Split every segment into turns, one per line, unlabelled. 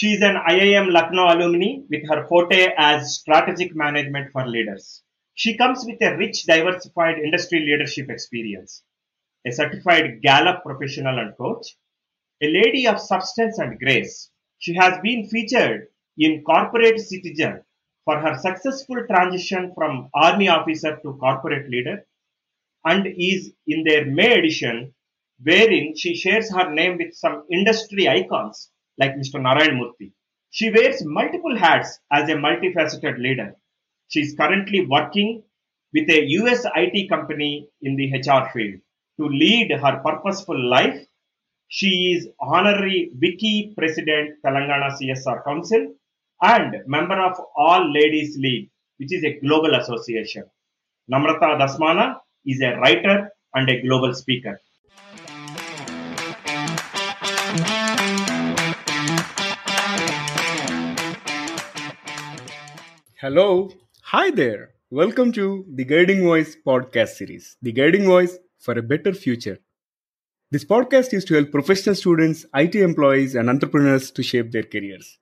She is an IIM Lucknow alumni with her forte as strategic management for leaders. She comes with a rich, diversified industry leadership experience, a certified Gallup professional and coach, a lady of substance and grace. She has been featured in Corporate Citizen for her successful transition from army officer to corporate leader and is in their May edition wherein she shares her name with some industry icons like Mr. Narayan Murthy. She wears multiple hats as a multifaceted leader. She is currently working with a US IT company in the HR field. To lead her purposeful life, she is honorary WICCI President Telangana CSR Council and member of All Ladies League, which is a global association. Namrata Dhasmana is a writer and a global speaker.
Hello. Hi there. Welcome to the Guiding Voice podcast series, The Guiding Voice for a Better Future. This podcast is to help professional students, IT employees, and entrepreneurs to shape their careers.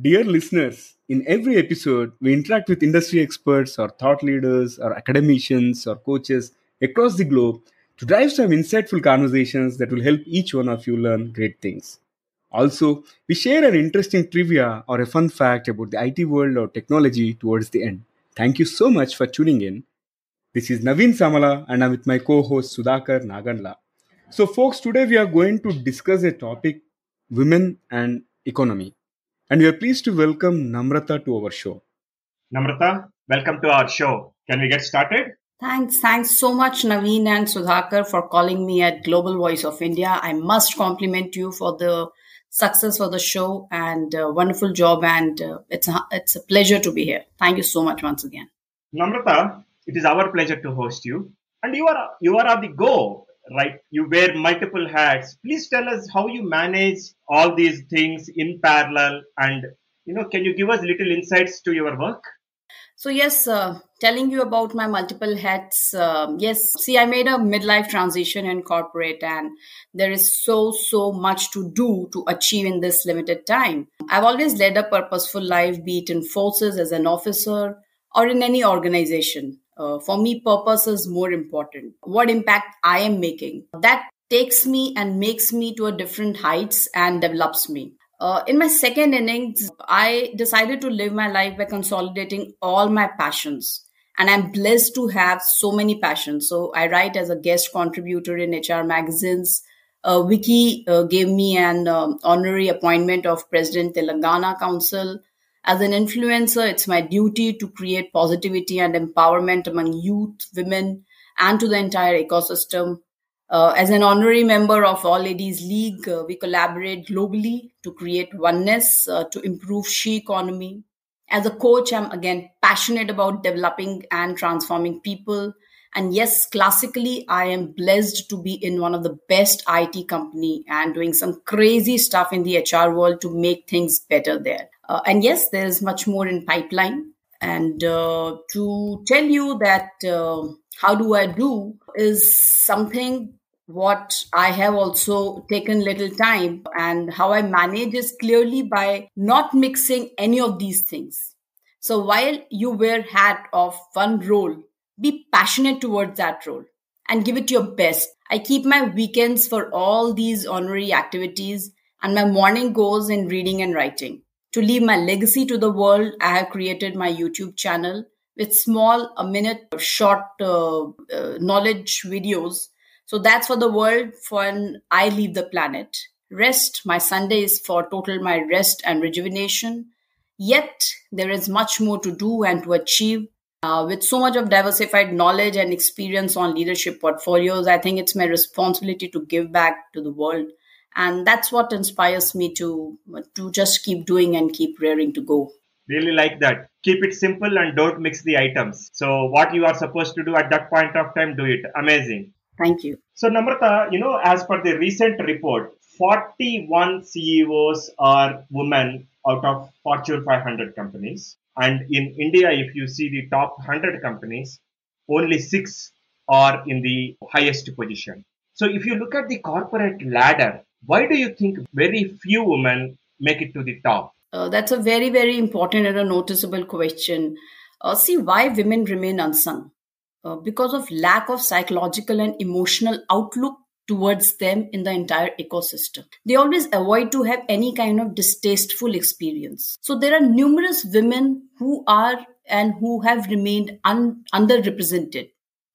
Dear listeners, in every episode, we interact with industry experts or thought leaders or academicians or coaches across the globe to drive some insightful conversations that will help each one of you learn great things. Also, we share an interesting trivia or a fun fact about the IT world or technology towards the end. Thank you so much for tuning in. This is Naveen Samala and I'm with my co-host Sudhakar Nagandla. So folks, today we are going to discuss a topic women and economy. And we are pleased to welcome Namrata to our show.
Namrata, welcome to our show. Can we get started?
Thanks. Thanks so much, Naveen and Sudhakar, for calling me at Global Voice of India. I must compliment you for the success for the show and uh, wonderful job. And uh, it's, a, it's a pleasure to be here. Thank you so much once again.
Namrata, it is our pleasure to host you. And you are, you are at the go right? You wear multiple hats. Please tell us how you manage all these things in parallel and, you know, can you give us little insights to your work?
So yes, uh, telling you about my multiple hats. Uh, yes, see, I made a midlife transition in corporate, and there is so so much to do to achieve in this limited time. I've always led a purposeful life, be it in forces as an officer or in any organization. Uh, for me, purpose is more important. What impact I am making that takes me and makes me to a different heights and develops me. Uh, in my second innings, I decided to live my life by consolidating all my passions. And I'm blessed to have so many passions. So I write as a guest contributor in HR magazines. Uh, WICCI uh, gave me an um, honorary appointment of President Telangana Council. As an influencer, it's my duty to create positivity and empowerment among youth, women, and to the entire ecosystem. Uh, as an honorary member of All Ladies League, uh, we collaborate globally to create oneness uh, to improve she economy. As a coach, I'm again passionate about developing and transforming people. And yes, classically, I am blessed to be in one of the best IT company and doing some crazy stuff in the HR world to make things better there. Uh, and yes, there's much more in pipeline. And uh, to tell you that uh, how do I do is something what I have also taken little time and how I manage is clearly by not mixing any of these things. So while you wear hat of one role, be passionate towards that role and give it your best. I keep my weekends for all these honorary activities and my morning goes in reading and writing. To leave my legacy to the world, I have created my YouTube channel with small, a minute short uh, uh, knowledge videos. So that's for the world when I leave the planet. Rest, my Sunday is for total my rest and rejuvenation. Yet there is much more to do and to achieve. Uh, with so much of diversified knowledge and experience on leadership portfolios, I think it's my responsibility to give back to the world and that's what inspires me to to just keep doing and keep rearing to go.
Really like that. Keep it simple and don't mix the items. So what you are supposed to do at that point of time do it. Amazing.
Thank you.
So namrata you know as per the recent report 41 ceos are women out of fortune 500 companies. And in india if you see the top 100 companies only 6 are in the highest position. So if you look at the corporate ladder why do you think very few women make it to the top?
Uh, that's a very, very important and a noticeable question. Uh, see why women remain unsung. Uh, because of lack of psychological and emotional outlook towards them in the entire ecosystem. They always avoid to have any kind of distasteful experience. So there are numerous women who are and who have remained un- underrepresented.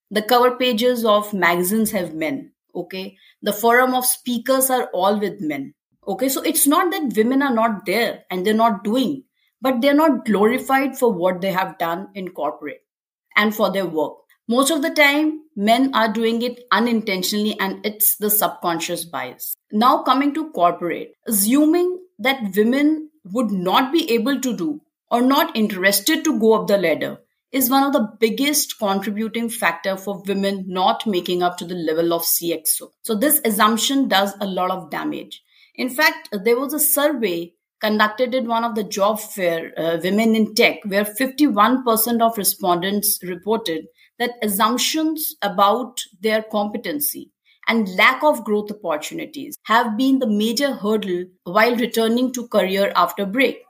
The cover pages of magazines have men. Okay. The forum of speakers are all with men. Okay. So it's not that women are not there and they're not doing, but they're not glorified for what they have done in corporate and for their work. Most of the time, men are doing it unintentionally and it's the subconscious bias. Now, coming to corporate, assuming that women would not be able to do or not interested to go up the ladder is one of the biggest contributing factor for women not making up to the level of CXO. So this assumption does a lot of damage. In fact, there was a survey conducted in one of the job fair, uh, Women in Tech, where 51% of respondents reported that assumptions about their competency and lack of growth opportunities have been the major hurdle while returning to career after break.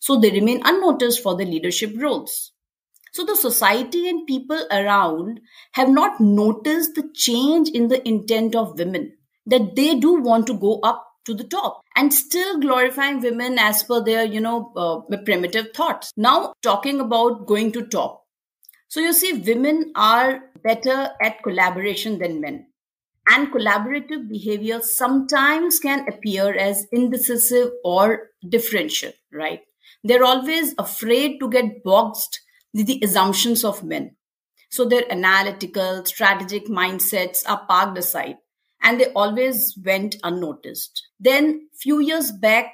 So they remain unnoticed for their leadership roles. So the society and people around have not noticed the change in the intent of women, that they do want to go up to the top and still glorifying women as per their, you know, uh, primitive thoughts. Now talking about going to top. So you see, women are better at collaboration than men. And collaborative behavior sometimes can appear as indecisive or differential, right? They're always afraid to get boxed the assumptions of men. So their analytical, strategic mindsets are parked aside and they always went unnoticed. Then, few years back,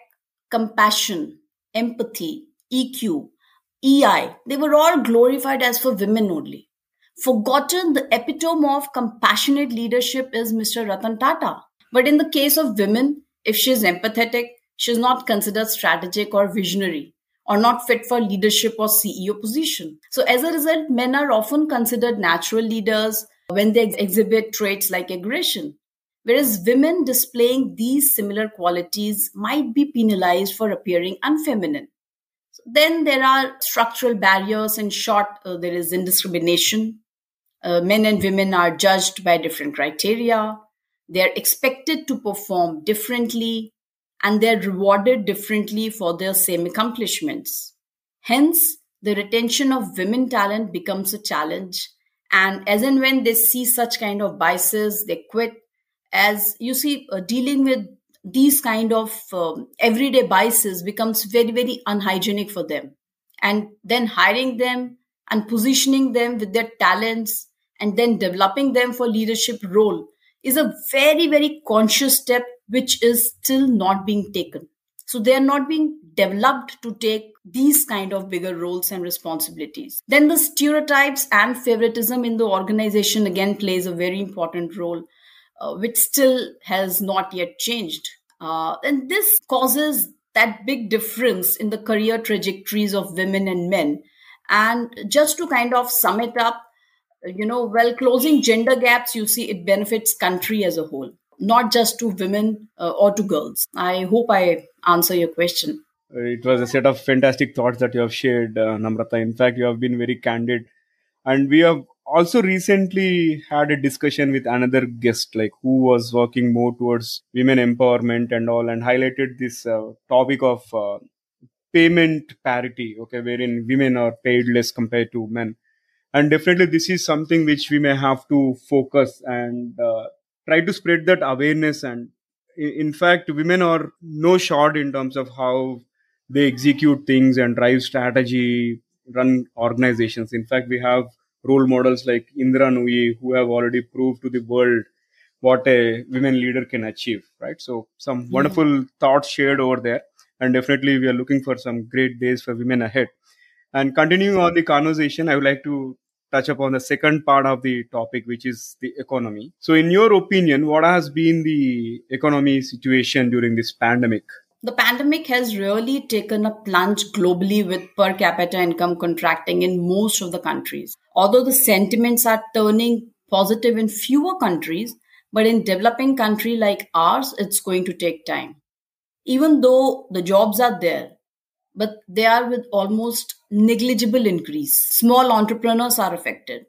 compassion, empathy, EQ, EI, they were all glorified as for women only. Forgotten the epitome of compassionate leadership is Mr. Ratan Tata. But in the case of women, if she's empathetic, she's not considered strategic or visionary or not fit for leadership or CEO position. So as a result, men are often considered natural leaders when they exhibit traits like aggression. Whereas women displaying these similar qualities might be penalized for appearing unfeminine. Then there are structural barriers. In short, uh, there is indiscrimination. Uh, men and women are judged by different criteria. They are expected to perform differently and they're rewarded differently for their same accomplishments. Hence, the retention of women talent becomes a challenge. And as and when they see such kind of biases, they quit. As you see, uh, dealing with these kind of um, everyday biases becomes very, very unhygienic for them. And then hiring them and positioning them with their talents and then developing them for leadership role is a very, very conscious step which is still not being taken. So they are not being developed to take these kind of bigger roles and responsibilities. Then the stereotypes and favoritism in the organization again plays a very important role, uh, which still has not yet changed. Uh, and this causes that big difference in the career trajectories of women and men. And just to kind of sum it up, you know, well, closing gender gaps, you see, it benefits country as a whole not just to women uh, or to girls. I hope I answer your question.
It was a set of fantastic thoughts that you have shared, uh, Namrata. In fact, you have been very candid. And we have also recently had a discussion with another guest, like who was working more towards women empowerment and all, and highlighted this uh, topic of uh, payment parity, okay, wherein women are paid less compared to men. And definitely, this is something which we may have to focus and uh, try to spread that awareness and in fact women are no short in terms of how they execute things and drive strategy run organizations. In fact we have role models like indra nooyi who have already proved to the world what a women leader can achieve right? So some yeah. wonderful thoughts shared over there and definitely we are looking for some great days for women ahead. And continuing on the conversation i would like to touch upon the second part of the topic, which is the economy. So, in your opinion, what has been the economy situation during this pandemic?
The pandemic has really taken a plunge globally with per capita income contracting in most of the countries. Although the sentiments are turning positive in fewer countries, but in developing country like ours, it's going to take time. even though the jobs are there, but they are with almost negligible increase. Small entrepreneurs are affected.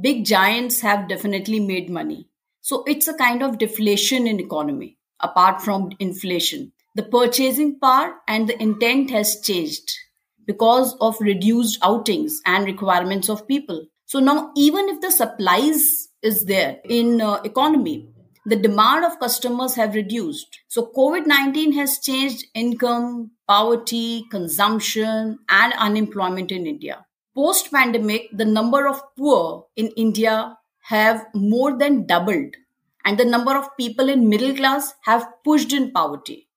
Big giants have definitely made money. So it's a kind of deflation in economy apart from inflation. The purchasing power and the intent has changed because of reduced outings and requirements of people. So now even if the supplies is there in uh, economy, the demand of customers have reduced. So COVID-19 has changed income, poverty, consumption and unemployment in India. Post pandemic, the number of poor in India have more than doubled and the number of people in middle class have pushed in poverty.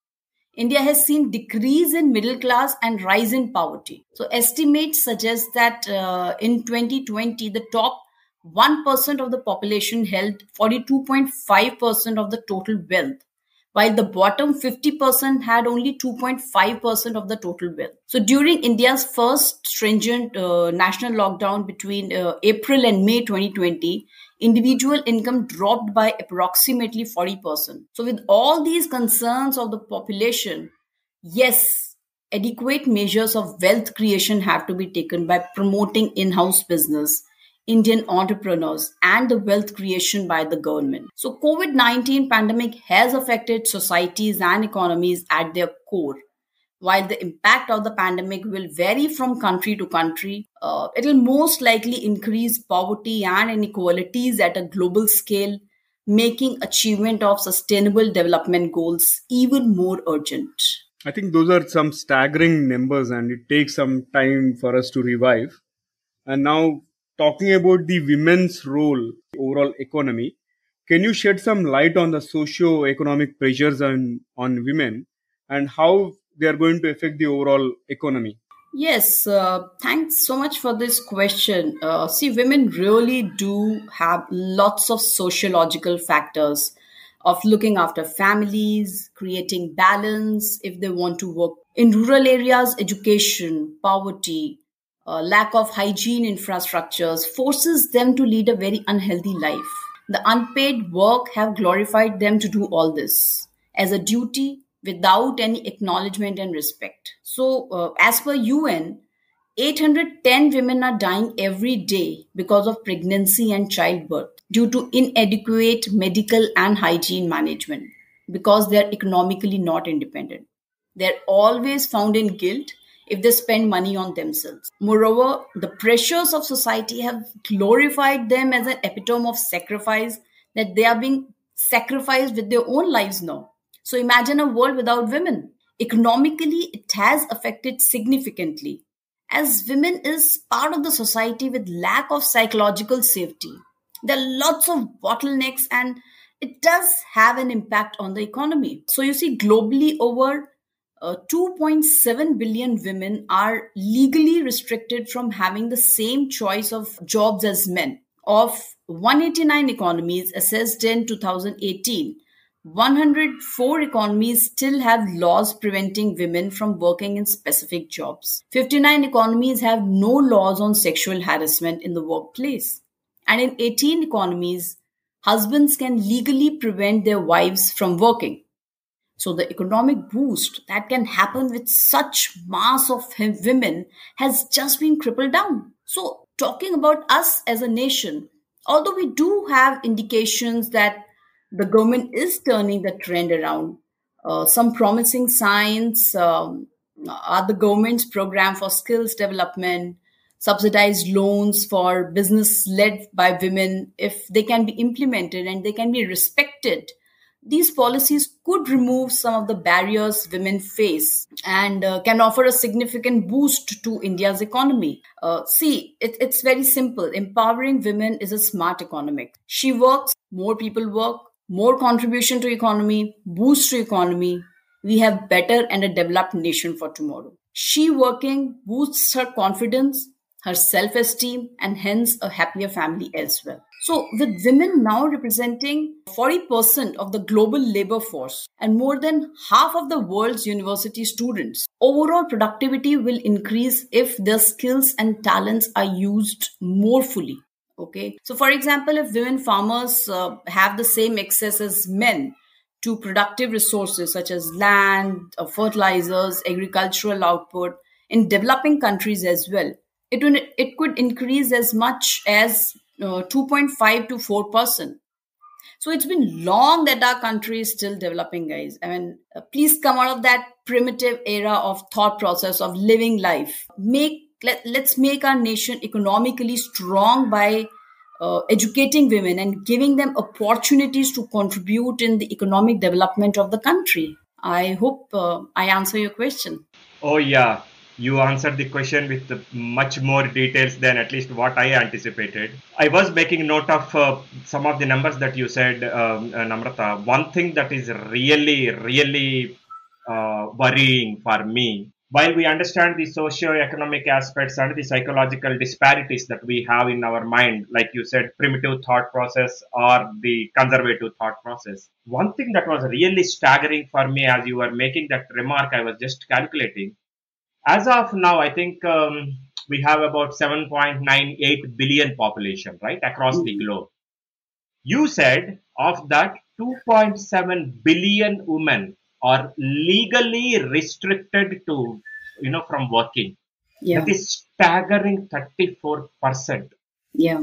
India has seen decrease in middle class and rise in poverty. So estimates suggest that uh, in 2020, the top 1% of the population held 42.5% of the total wealth, while the bottom 50% had only 2.5% of the total wealth. So during India's first stringent uh, national lockdown between uh, April and May 2020, individual income dropped by approximately 40%. So, with all these concerns of the population, yes, adequate measures of wealth creation have to be taken by promoting in house business. Indian entrepreneurs and the wealth creation by the government. So COVID-19 pandemic has affected societies and economies at their core while the impact of the pandemic will vary from country to country, uh, it will most likely increase poverty and inequalities at a global scale, making achievement of sustainable development goals even more urgent.
I think those are some staggering numbers, and it takes some time for us to revive. And now, talking about the women's role overall economy, can you shed some light on the socio-economic pressures on, on women and how they are going to affect the overall economy?
Yes, uh, thanks so much for this question. Uh, see, women really do have lots of sociological factors of looking after families, creating balance if they want to work. In rural areas, education, poverty, uh, lack of hygiene infrastructures forces them to lead a very unhealthy life. The unpaid work have glorified them to do all this as a duty without any acknowledgement and respect. So, uh, as per UN, 810 women are dying every day because of pregnancy and childbirth due to inadequate medical and hygiene management because they are economically not independent. They're always found in guilt if they spend money on themselves. Moreover, the pressures of society have glorified them as an epitome of sacrifice that they are being sacrificed with their own lives now so imagine a world without women. Economically, it has affected significantly as women is part of the society with lack of psychological safety. There are lots of bottlenecks and it does have an impact on the economy. So you see globally over uh, 2.7 billion women are legally restricted from having the same choice of jobs as men. Of 189 economies assessed in 2018, 104 economies still have laws preventing women from working in specific jobs. 59 economies have no laws on sexual harassment in the workplace. And in 18 economies, husbands can legally prevent their wives from working. So the economic boost that can happen with such mass of women has just been crippled down. So talking about us as a nation, although we do have indications that the government is turning the trend around. Uh, some promising signs um, are the government's program for skills development, subsidized loans for business led by women, if they can be implemented and they can be respected. These policies could remove some of the barriers women face and uh, can offer a significant boost to India's economy. Uh, see, it, it's very simple. Empowering women is a smart economic. She works, more people work, more contribution to economy, boost to economy, we have better and a developed nation for tomorrow. She working boosts her confidence, her self-esteem, and hence a happier family as well. So, with women now representing 40% of the global labor force and more than half of the world's university students, overall productivity will increase if their skills and talents are used more fully. Okay. So, for example, if women farmers uh, have the same access as men to productive resources such as land, uh, fertilizers, agricultural output in developing countries as well, it, would, it could increase as much as uh, 2.5 to 4 percent. So it's been long that our country is still developing, guys. I mean, uh, please come out of that primitive era of thought process of living life. Make let, let's make our nation economically strong by uh, educating women and giving them opportunities to contribute in the economic development of the country. I hope uh, I answer your question.
Oh, yeah. You answered the question with much more details than at least what I anticipated. I was making note of uh, some of the numbers that you said, um, uh, Namrata. One thing that is really, really uh, worrying for me while we understand the socio-economic aspects and the psychological disparities that we have in our mind, like you said, primitive thought process or the conservative thought process, one thing that was really staggering for me as you were making that remark, I was just calculating. As of now, I think um, we have about 7.98 billion population, right, across mm-hmm. the globe. You said of that 2.7 billion women are legally restricted to, you know, from working. Yeah. That is staggering 34%.
Yeah.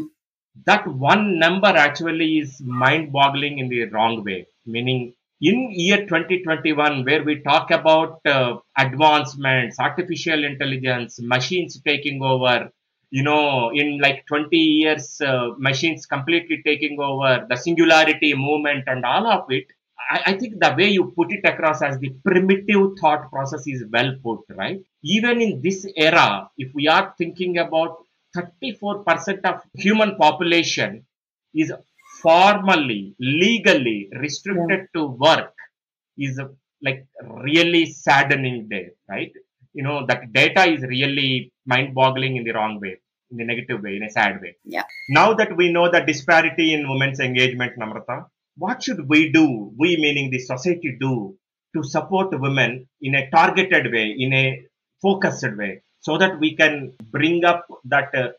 That one number actually is mind boggling in the wrong way. Meaning, in year 2021, where we talk about uh, advancements, artificial intelligence, machines taking over, you know, in like 20 years, uh, machines completely taking over, the singularity movement and all of it, I, I, think the way you put it across as the primitive thought process is well put, right? Even in this era, if we are thinking about 34% of human population is formally, legally restricted yeah. to work is like really saddening day, right? You know, that data is really mind boggling in the wrong way, in the negative way, in a sad way.
Yeah.
Now that we know the disparity in women's engagement, Namrata, what should we do, we meaning the society do, to support women in a targeted way, in a focused way, so that we can bring up that uh,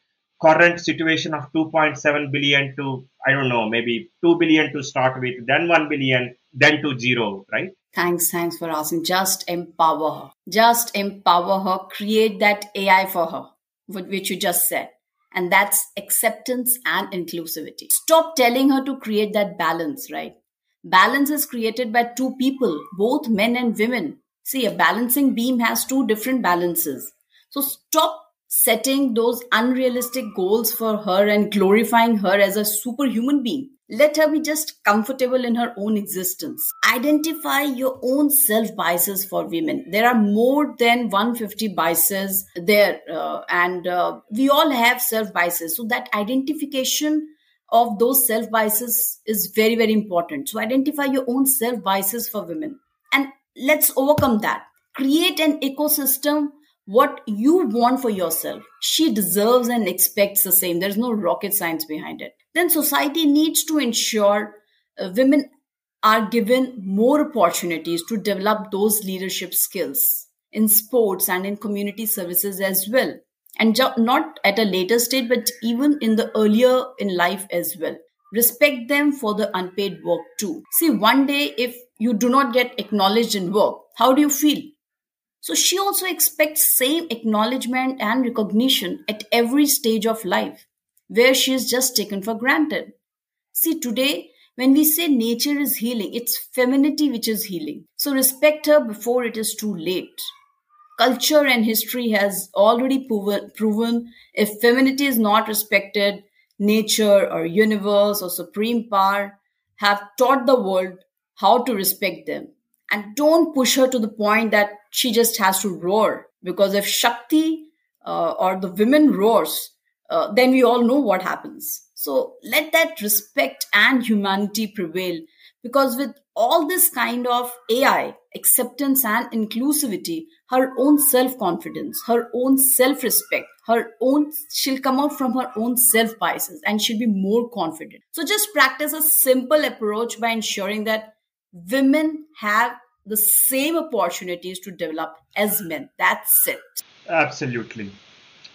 current situation of 2.7 billion to, I don't know, maybe 2 billion to start with, then 1 billion, then to zero, right?
Thanks, thanks for asking. Just empower her. Just empower her. Create that AI for her, which you just said and that's acceptance and inclusivity. Stop telling her to create that balance, right? Balance is created by two people, both men and women. See, a balancing beam has two different balances. So stop setting those unrealistic goals for her and glorifying her as a superhuman being. Let her be just comfortable in her own existence. Identify your own self biases for women. There are more than 150 biases there, uh, and uh, we all have self biases. So, that identification of those self biases is very, very important. So, identify your own self biases for women and let's overcome that. Create an ecosystem what you want for yourself. She deserves and expects the same. There's no rocket science behind it then society needs to ensure uh, women are given more opportunities to develop those leadership skills in sports and in community services as well and not at a later stage but even in the earlier in life as well respect them for the unpaid work too see one day if you do not get acknowledged in work how do you feel so she also expects same acknowledgement and recognition at every stage of life where she is just taken for granted. See, today, when we say nature is healing, it's femininity which is healing. So respect her before it is too late. Culture and history has already proven, proven if femininity is not respected, nature or universe or supreme power have taught the world how to respect them. And don't push her to the point that she just has to roar. Because if Shakti uh, or the women roars, uh, then we all know what happens. So let that respect and humanity prevail because with all this kind of AI, acceptance and inclusivity, her own self confidence, her own self respect, her own, she'll come out from her own self biases and she'll be more confident. So just practice a simple approach by ensuring that women have the same opportunities to develop as men. That's it.
Absolutely.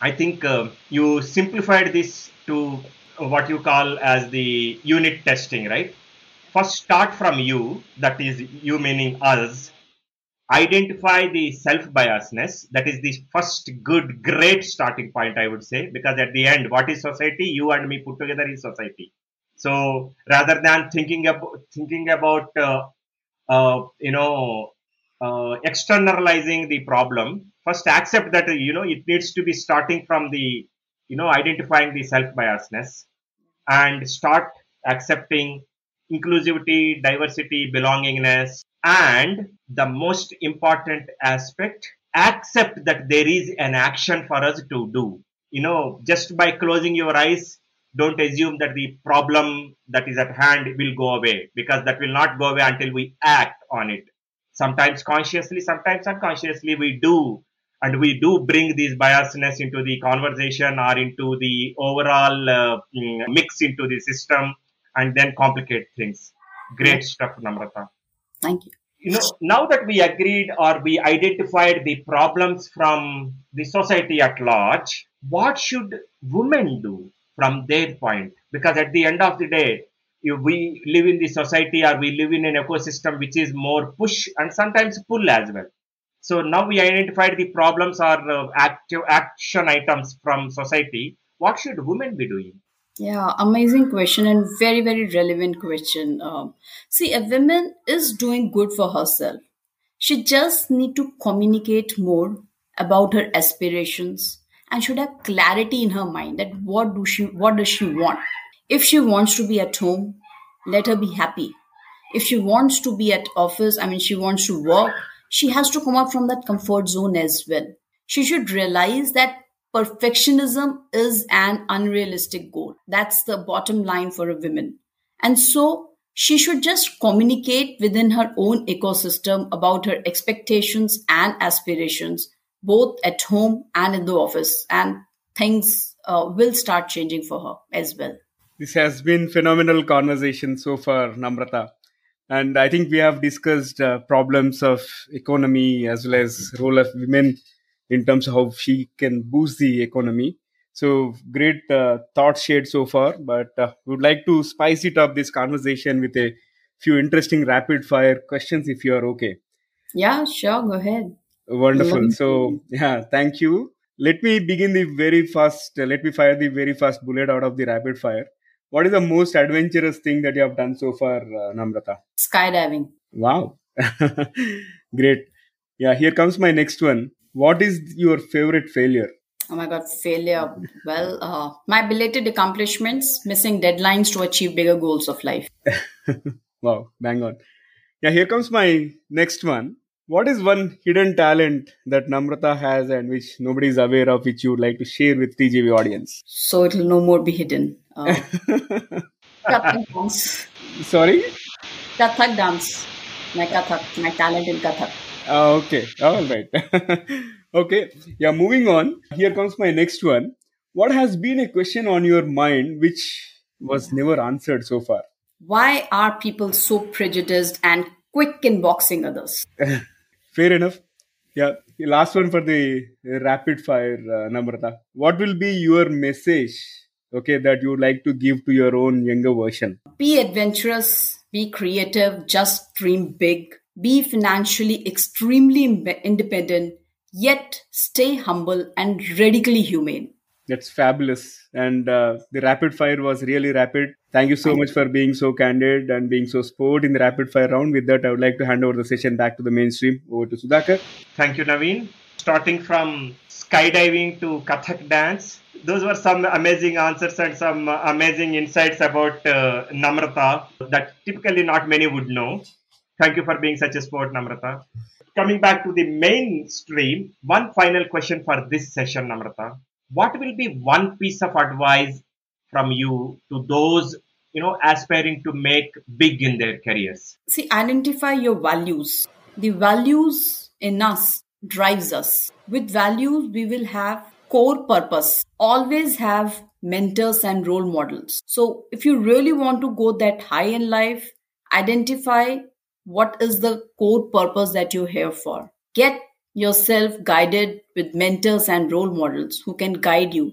I think uh, you simplified this to what you call as the unit testing, right? first start from you, that is you meaning us, identify the self biasness. That is the first good, great starting point, I would say, because at the end, what is society? You and me put together is society. So rather than thinking about thinking about uh, uh, you know uh, externalizing the problem, first accept that you know it needs to be starting from the you know identifying the self biasness and start accepting inclusivity, diversity, belongingness, and the most important aspect, accept that there is an action for us to do. You know, just by closing your eyes, don't assume that the problem that is at hand will go away because that will not go away until we act on it. Sometimes consciously, sometimes unconsciously, we do. And we do bring these biasness into the conversation or into the overall uh, mm, mix into the system and then complicate things. Great stuff, Namrata.
Thank you.
You know, now that we agreed or we identified the problems from the society at large, what should women do from their point? Because at the end of the day, if we live in the society or we live in an ecosystem which is more push and sometimes pull as well. So now we identified the problems or uh, active action items from society. What should women be doing?
Yeah, amazing question and very, very relevant question. Um, see, a woman is doing good for herself. She just need to communicate more about her aspirations and should have clarity in her mind that what do she what does she want. If she wants to be at home, let her be happy. If she wants to be at office, I mean she wants to work, she has to come out from that comfort zone as well. She should realize that perfectionism is an unrealistic goal. That's the bottom line for a woman. And so she should just communicate within her own ecosystem about her expectations and aspirations, both at home and in the office. And things uh, will start changing for her as well.
This has been phenomenal conversation so far, Namrata. And I think we have discussed uh, problems of economy as well as role of women in terms of how she can boost the economy. So great uh, thoughts shared so far, but uh, would like to spice it up this conversation with a few interesting rapid fire questions if you are okay.
Yeah, sure, go ahead.
Wonderful. So yeah, thank you. Let me begin the very first. Uh, let me fire the very first bullet out of the rapid fire. What is the most adventurous thing that you have done so far, uh, Namrata?
Skydiving.
Wow, great. Yeah, here comes my next one. What is your favorite failure?
Oh my God, failure. Well, uh, my belated accomplishments, missing deadlines to achieve bigger goals of life.
wow, bang on. Yeah, here comes my next one. What is one hidden talent that Namrata has and which nobody is aware of, which you would like to share with TGV audience?
So it'll no more be hidden. Uh, Kathak dance.
Sorry?
Kathak dance. My Kathak, my talent in Kathak.
Ah, okay. All right. okay. Yeah, moving on. Here comes my next one. What has been a question on your mind which was never answered so far?
Why are people so prejudiced and quick in boxing others?
Fair enough. Yeah. Last one for the rapid fire, uh, Namrata. What will be your message, okay, that you would like to give to your own younger version?
Be adventurous, be creative, just dream big, be financially extremely independent, yet stay humble and radically humane.
That's fabulous. And uh, the rapid fire was really rapid. Thank you so much for being so candid and being so sport in the rapid fire round. With that, I would like to hand over the session back to the mainstream. Over to Sudhakar.
Thank you, Naveen. Starting from skydiving to Kathak dance, those were some amazing answers and some amazing insights about uh, Namrata that typically not many would know. Thank you for being such a sport, Namrata. Coming back to the mainstream, one final question for this session, Namrata. What will be one piece of advice from you to those you know aspiring to make big in their careers?
See, identify your values. The values in us drives us. With values, we will have core purpose. Always have mentors and role models. So if you really want to go that high in life, identify what is the core purpose that you're here for. Get yourself guided with mentors and role models who can guide you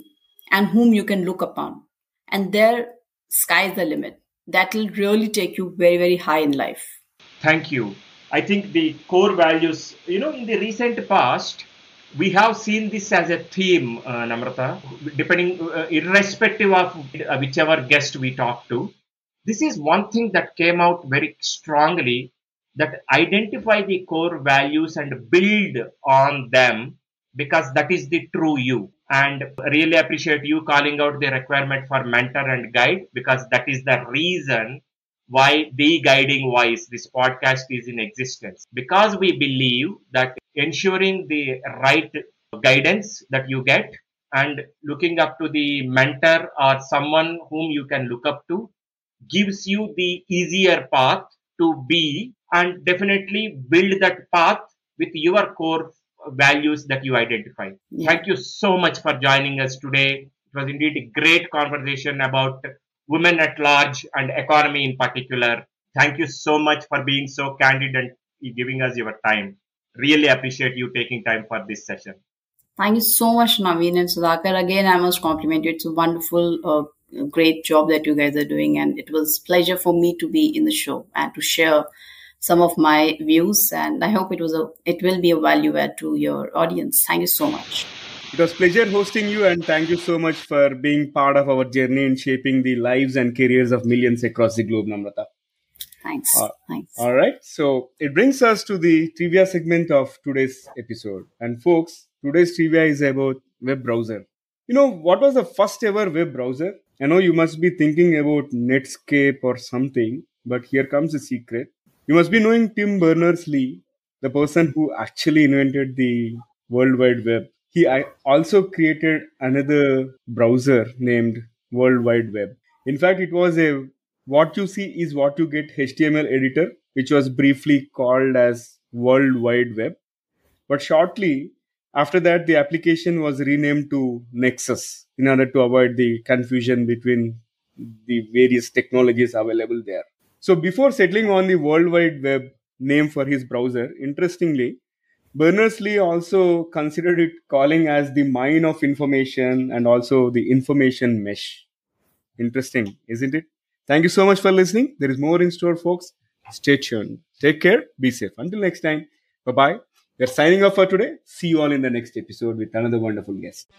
and whom you can look upon. And there, sky's the limit. that will really take you very, very high in life.
Thank you. I think the core values, you know, in the recent past, we have seen this as a theme, uh, Namrata, depending, uh, irrespective of uh, whichever guest we talk to. This is one thing that came out very strongly that identify the core values and build on them because that is the true you. And really appreciate you calling out the requirement for mentor and guide because that is the reason why the guiding voice, this podcast is in existence. Because we believe that ensuring the right guidance that you get and looking up to the mentor or someone whom you can look up to gives you the easier path to be and definitely build that path with your core values that you identify.
Yeah.
Thank you so much for joining us today. It was indeed a great conversation about women at large and economy in particular. Thank you so much for being so candid and giving us your time. Really appreciate you taking time for this session.
Thank you so much, Naveen and Sudhakar. Again, I must compliment you. It's a wonderful, uh, great job that you guys are doing, and it was pleasure for me to be in the show and to share some of my views. And I hope it was a, it will be a value add to your audience. Thank you so much.
It was pleasure hosting you, and thank you so much for being part of our journey in shaping the lives and careers of millions across the globe, Namrata.
Thanks.
Uh,
Thanks.
All right, so it brings us to the trivia segment of today's episode. And folks, today's trivia is about web browser. You know, what was the first ever web browser? I know you must be thinking about Netscape or something, but here comes the secret. You must be knowing Tim Berners-Lee, the person who actually invented the World Wide Web. He also created another browser named World Wide Web. In fact, it was a what you see is what you get HTML editor, which was briefly called as World Wide Web. But shortly after that, the application was renamed to Nexus in order to avoid the confusion between the various technologies available there. So before settling on the World Wide Web name for his browser, interestingly, Berners-Lee also considered it calling as the mine of information and also the information mesh. Interesting, isn't it? Thank you so much for listening. There is more in store, folks. Stay tuned. Take care. Be safe. Until next time. Bye bye. We're signing off for today. See you all in the next episode with another wonderful guest.